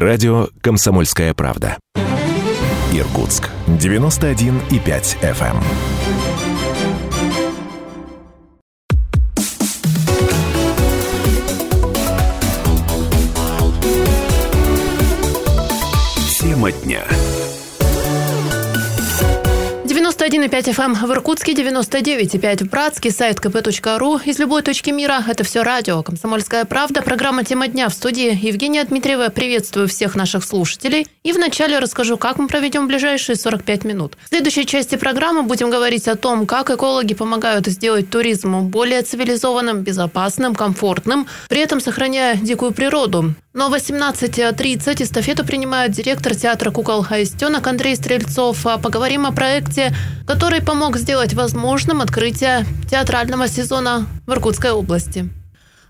Радио «Комсомольская правда». Иркутск. 91,5 FM. 91,5 FM в Иркутске, 99,5 в Братске, сайт kp.ру. Из любой точки мира это все радио. Комсомольская правда. Программа «Тема дня» в студии Евгения Дмитриева. Приветствую всех наших слушателей. И вначале расскажу, как мы проведем ближайшие 45 минут. В следующей части программы будем говорить о том, как экологи помогают сделать туризм более цивилизованным, безопасным, комфортным, при этом сохраняя дикую природу. Но в 18.30 эстафету принимает директор театра кукол «Аистенок» Андрей Стрельцов. А поговорим о проекте, который помог сделать возможным открытие театрального сезона в Иркутской области.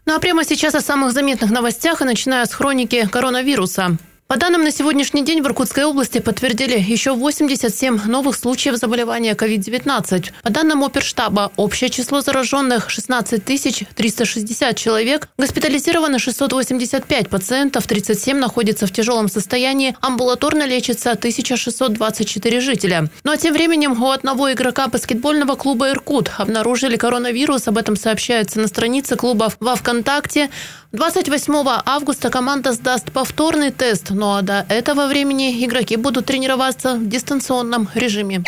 Ну а прямо сейчас о самых заметных новостях и начиная с хроники коронавируса. По данным на сегодняшний день в Иркутской области подтвердили еще 87 новых случаев заболевания COVID-19. По данным оперштаба, общее число зараженных 16 360 человек, госпитализировано 685 пациентов, 37 находятся в тяжелом состоянии, амбулаторно лечится 1624 жителя. Ну а тем временем у одного игрока баскетбольного клуба «Иркут» обнаружили коронавирус. Об этом сообщается на странице клубов во ВКонтакте. 28 августа команда сдаст повторный тест, ну а до этого времени игроки будут тренироваться в дистанционном режиме.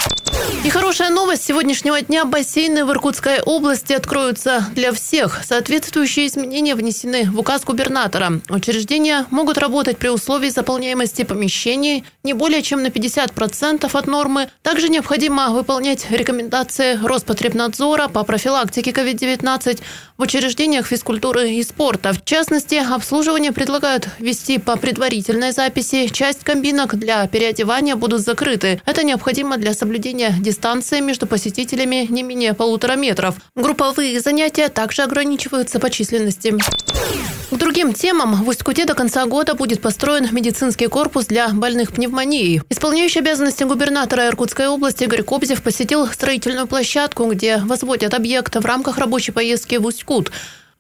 И хорошая новость сегодняшнего дня. Бассейны в Иркутской области откроются для всех. Соответствующие изменения внесены в указ губернатора. Учреждения могут работать при условии заполняемости помещений не более чем на 50% от нормы. Также необходимо выполнять рекомендации Роспотребнадзора по профилактике COVID-19 в учреждениях физкультуры и спорта. В частности, обслуживание предлагают вести по предварительной записи. Часть кабинок для переодевания будут закрыты. Это необходимо для соблюдения дистанции между посетителями не менее полутора метров. Групповые занятия также ограничиваются по численности. К другим темам в Усть-Куте до конца года будет построен медицинский корпус для больных пневмонией. Исполняющий обязанности губернатора Иркутской области Игорь Кобзев посетил строительную площадку, где возводят объект в рамках рабочей поездки в Усть-Кут.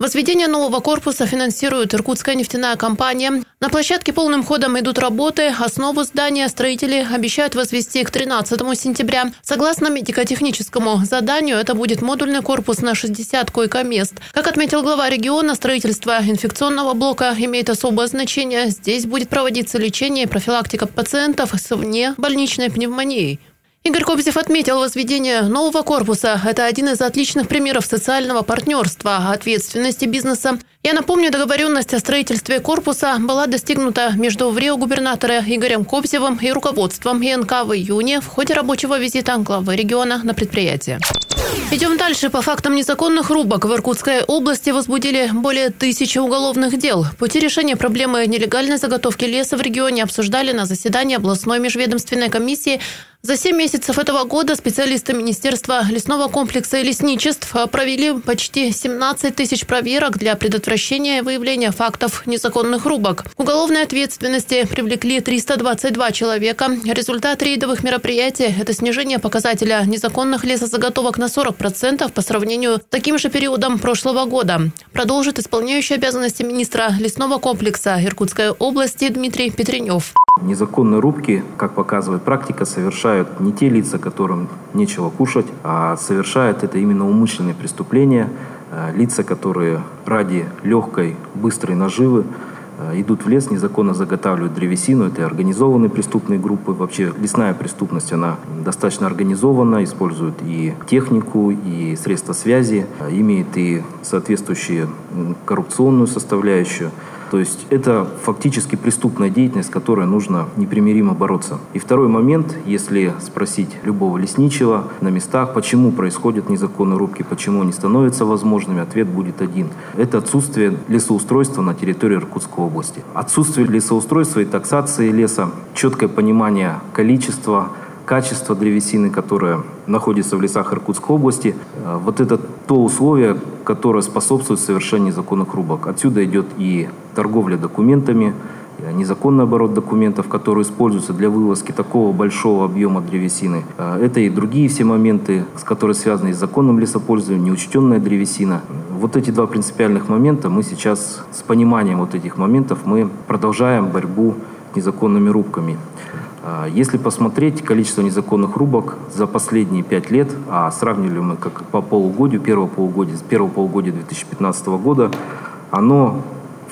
Возведение нового корпуса финансирует Иркутская нефтяная компания. На площадке полным ходом идут работы. Основу здания строители обещают возвести к 13 сентября. Согласно медико-техническому заданию, это будет модульный корпус на 60 койко-мест. Как отметил глава региона, строительство инфекционного блока имеет особое значение. Здесь будет проводиться лечение и профилактика пациентов с внебольничной пневмонией. Игорь Кобзев отметил возведение нового корпуса. Это один из отличных примеров социального партнерства, ответственности бизнеса. Я напомню, договоренность о строительстве корпуса была достигнута между ВРИО губернатора Игорем Кобзевым и руководством ИНК в июне в ходе рабочего визита главы региона на предприятие. Идем дальше. По фактам незаконных рубок в Иркутской области возбудили более тысячи уголовных дел. Пути решения проблемы нелегальной заготовки леса в регионе обсуждали на заседании областной межведомственной комиссии за 7 месяцев этого года специалисты Министерства лесного комплекса и лесничеств провели почти 17 тысяч проверок для предотвращения и выявления фактов незаконных рубок. К уголовной ответственности привлекли 322 человека. Результат рейдовых мероприятий – это снижение показателя незаконных лесозаготовок на 40% по сравнению с таким же периодом прошлого года. Продолжит исполняющий обязанности министра лесного комплекса Иркутской области Дмитрий Петренев. Незаконные рубки, как показывает практика, совершают не те лица, которым нечего кушать, а совершают это именно умышленные преступления, э, лица, которые ради легкой, быстрой наживы идут в лес, незаконно заготавливают древесину. Это организованные преступные группы. Вообще лесная преступность, она достаточно организована, использует и технику, и средства связи, э, имеет и соответствующую коррупционную составляющую. То есть это фактически преступная деятельность, с которой нужно непримиримо бороться. И второй момент, если спросить любого лесничего на местах, почему происходят незаконные рубки, почему они становятся возможными, ответ будет один. Это отсутствие лесоустройства на территории Иркутской области. Отсутствие лесоустройства и таксации леса, четкое понимание количества, качество древесины, которая находится в лесах Иркутской области. Э, вот это то условие, которое способствует совершению незаконных рубок. Отсюда идет и торговля документами, незаконный оборот документов, которые используются для вывозки такого большого объема древесины. Э, это и другие все моменты, с которыми связаны с законным лесопользованием, неучтенная древесина. Вот эти два принципиальных момента мы сейчас с пониманием вот этих моментов мы продолжаем борьбу незаконными рубками. А, если посмотреть количество незаконных рубок за последние пять лет, а сравнили мы как по полугодию, первого полугодия, с первого полугодия 2015 года, оно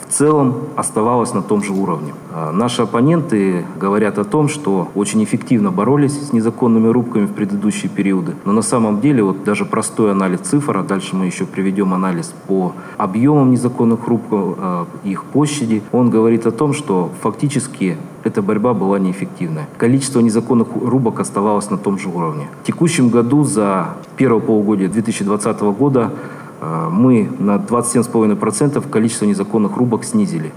в целом оставалось на том же уровне. А, наши оппоненты говорят о том, что очень эффективно боролись с незаконными рубками в предыдущие периоды. Но на самом деле вот даже простой анализ цифр, а дальше мы еще приведем анализ по объемам незаконных рубков, а, их площади, он говорит о том, что фактически эта борьба была неэффективная. Количество незаконных рубок оставалось на том же уровне. В текущем году за первое полугодие 2020 года а, мы на 27,5% количество незаконных рубок снизили.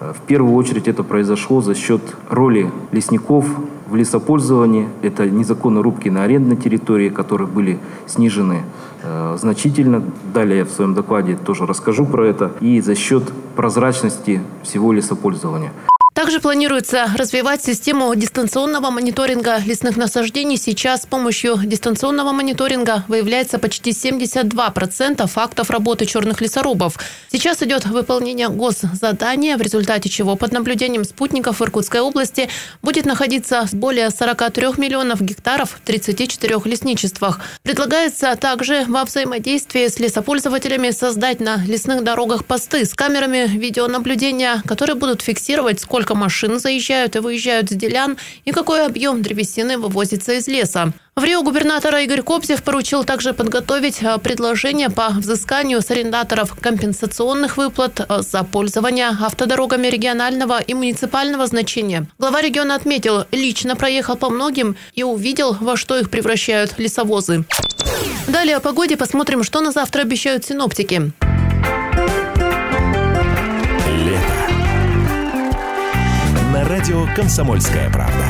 А, в первую очередь это произошло за счет роли лесников в лесопользовании. Это незаконные рубки на арендной территории, которые были снижены э, значительно. Далее я в своем докладе тоже расскажу про это. И за счет прозрачности всего лесопользования. Также планируется развивать систему дистанционного мониторинга лесных насаждений. Сейчас с помощью дистанционного мониторинга выявляется почти 72% фактов работы черных лесорубов. Сейчас идет выполнение госзадания, в результате чего под наблюдением спутников в Иркутской области будет находиться более 43 миллионов гектаров в 34 лесничествах. Предлагается также во взаимодействии с лесопользователями создать на лесных дорогах посты с камерами видеонаблюдения, которые будут фиксировать, сколько сколько машин заезжают и выезжают с делян и какой объем древесины вывозится из леса. В Рио губернатора Игорь Кобзев поручил также подготовить э, предложение по взысканию с арендаторов компенсационных выплат э, за пользование автодорогами регионального и муниципального значения. Глава региона отметил, лично проехал по многим и увидел, во что их превращают лесовозы. Далее о погоде посмотрим, что на завтра обещают синоптики. Радио «Комсомольская правда».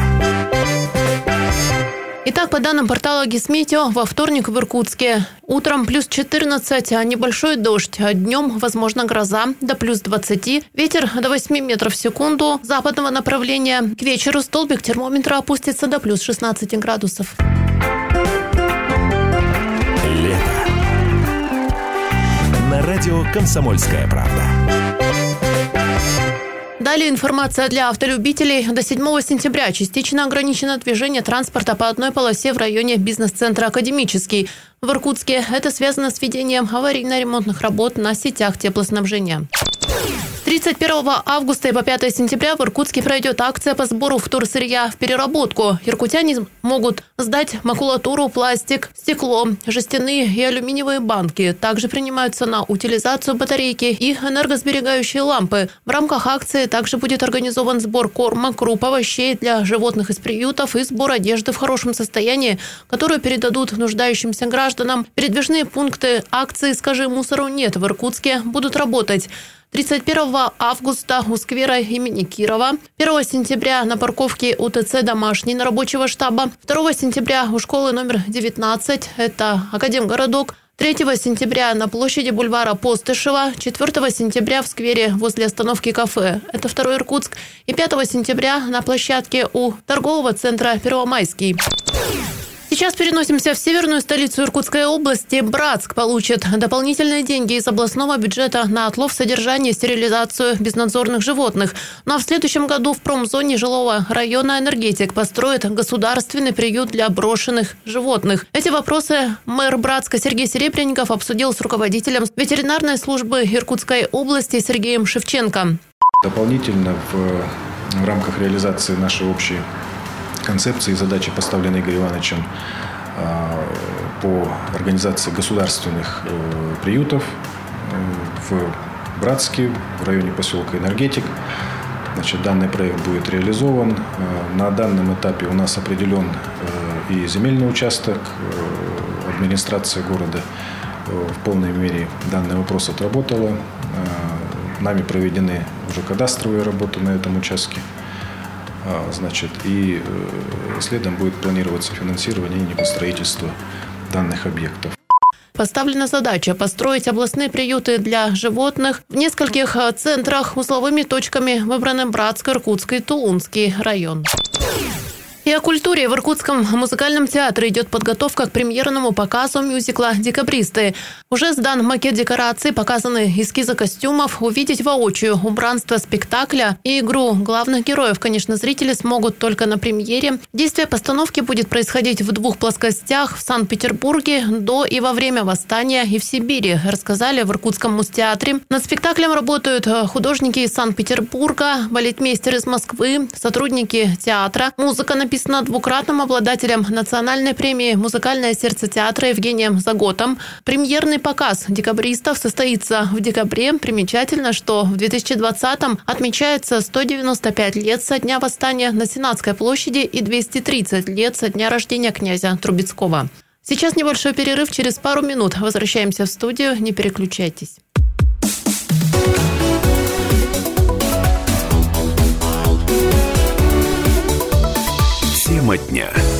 Итак, по данным портала Гисметео, во вторник в Иркутске утром плюс 14, а небольшой дождь, а днем, возможно, гроза до плюс 20, ветер до 8 метров в секунду западного направления. К вечеру столбик термометра опустится до плюс 16 градусов. Лето. На радио «Комсомольская правда». Далее информация для автолюбителей. До 7 сентября частично ограничено движение транспорта по одной полосе в районе бизнес-центра «Академический». В Иркутске это связано с ведением аварийно-ремонтных работ на сетях теплоснабжения. 31 августа и по 5 сентября в Иркутске пройдет акция по сбору вторсырья в переработку. Иркутяне могут сдать макулатуру, пластик, стекло, жестяные и алюминиевые банки. Также принимаются на утилизацию батарейки и энергосберегающие лампы. В рамках акции также будет организован сбор корма, круп, овощей для животных из приютов и сбор одежды в хорошем состоянии, которую передадут нуждающимся гражданам. Передвижные пункты акции «Скажи мусору нет» в Иркутске будут работать. 31 августа у сквера имени Кирова, 1 сентября на парковке УТЦ «Домашний» на рабочего штаба, 2 сентября у школы номер 19, это Академгородок, 3 сентября на площади бульвара Постышева, 4 сентября в сквере возле остановки кафе, это 2 Иркутск, и 5 сентября на площадке у торгового центра Первомайский. Сейчас переносимся в северную столицу Иркутской области. Братск получит дополнительные деньги из областного бюджета на отлов, содержание стерилизацию безнадзорных животных. Ну а в следующем году в промзоне жилого района «Энергетик» построит государственный приют для брошенных животных. Эти вопросы мэр Братска Сергей Серебренников обсудил с руководителем ветеринарной службы Иркутской области Сергеем Шевченко. Дополнительно в, в рамках реализации нашей общей концепции и задачи, поставленные Игорем Ивановичем а, по организации государственных э, приютов э, в Братске, в районе поселка Энергетик. Значит, данный проект будет реализован. Э, на данном этапе у нас определен и земельный участок, администрация города в полной мере данный вопрос отработала. Нами проведены уже кадастровые работы на этом участке. А, значит, и э, следом будет планироваться финансирование и непостроительство данных объектов. Поставлена задача построить областные приюты для животных в нескольких э, центрах узловыми точками выбраны Братск, Иркутский Тулунский район. И о культуре. В Иркутском музыкальном театре идет подготовка к премьерному показу мюзикла «Декабристы». Уже сдан макет декораций, показаны эскизы костюмов. Увидеть воочию убранство спектакля и игру главных героев, конечно, зрители смогут только на премьере. Действие постановки будет происходить в двух плоскостях в Санкт-Петербурге до и во время восстания и в Сибири, рассказали в Иркутском музтеатре. Над спектаклем работают художники из Санкт-Петербурга, балетмейстер из Москвы, сотрудники театра. Музыка написана двукратным обладателем национальной премии «Музыкальное сердце театра» Евгением Заготом. Премьерный показ декабристов состоится в декабре. Примечательно, что в 2020-м отмечается 195 лет со дня восстания на Сенатской площади и 230 лет со дня рождения князя Трубецкого. Сейчас небольшой перерыв. Через пару минут возвращаемся в студию. Не переключайтесь. Тема дня.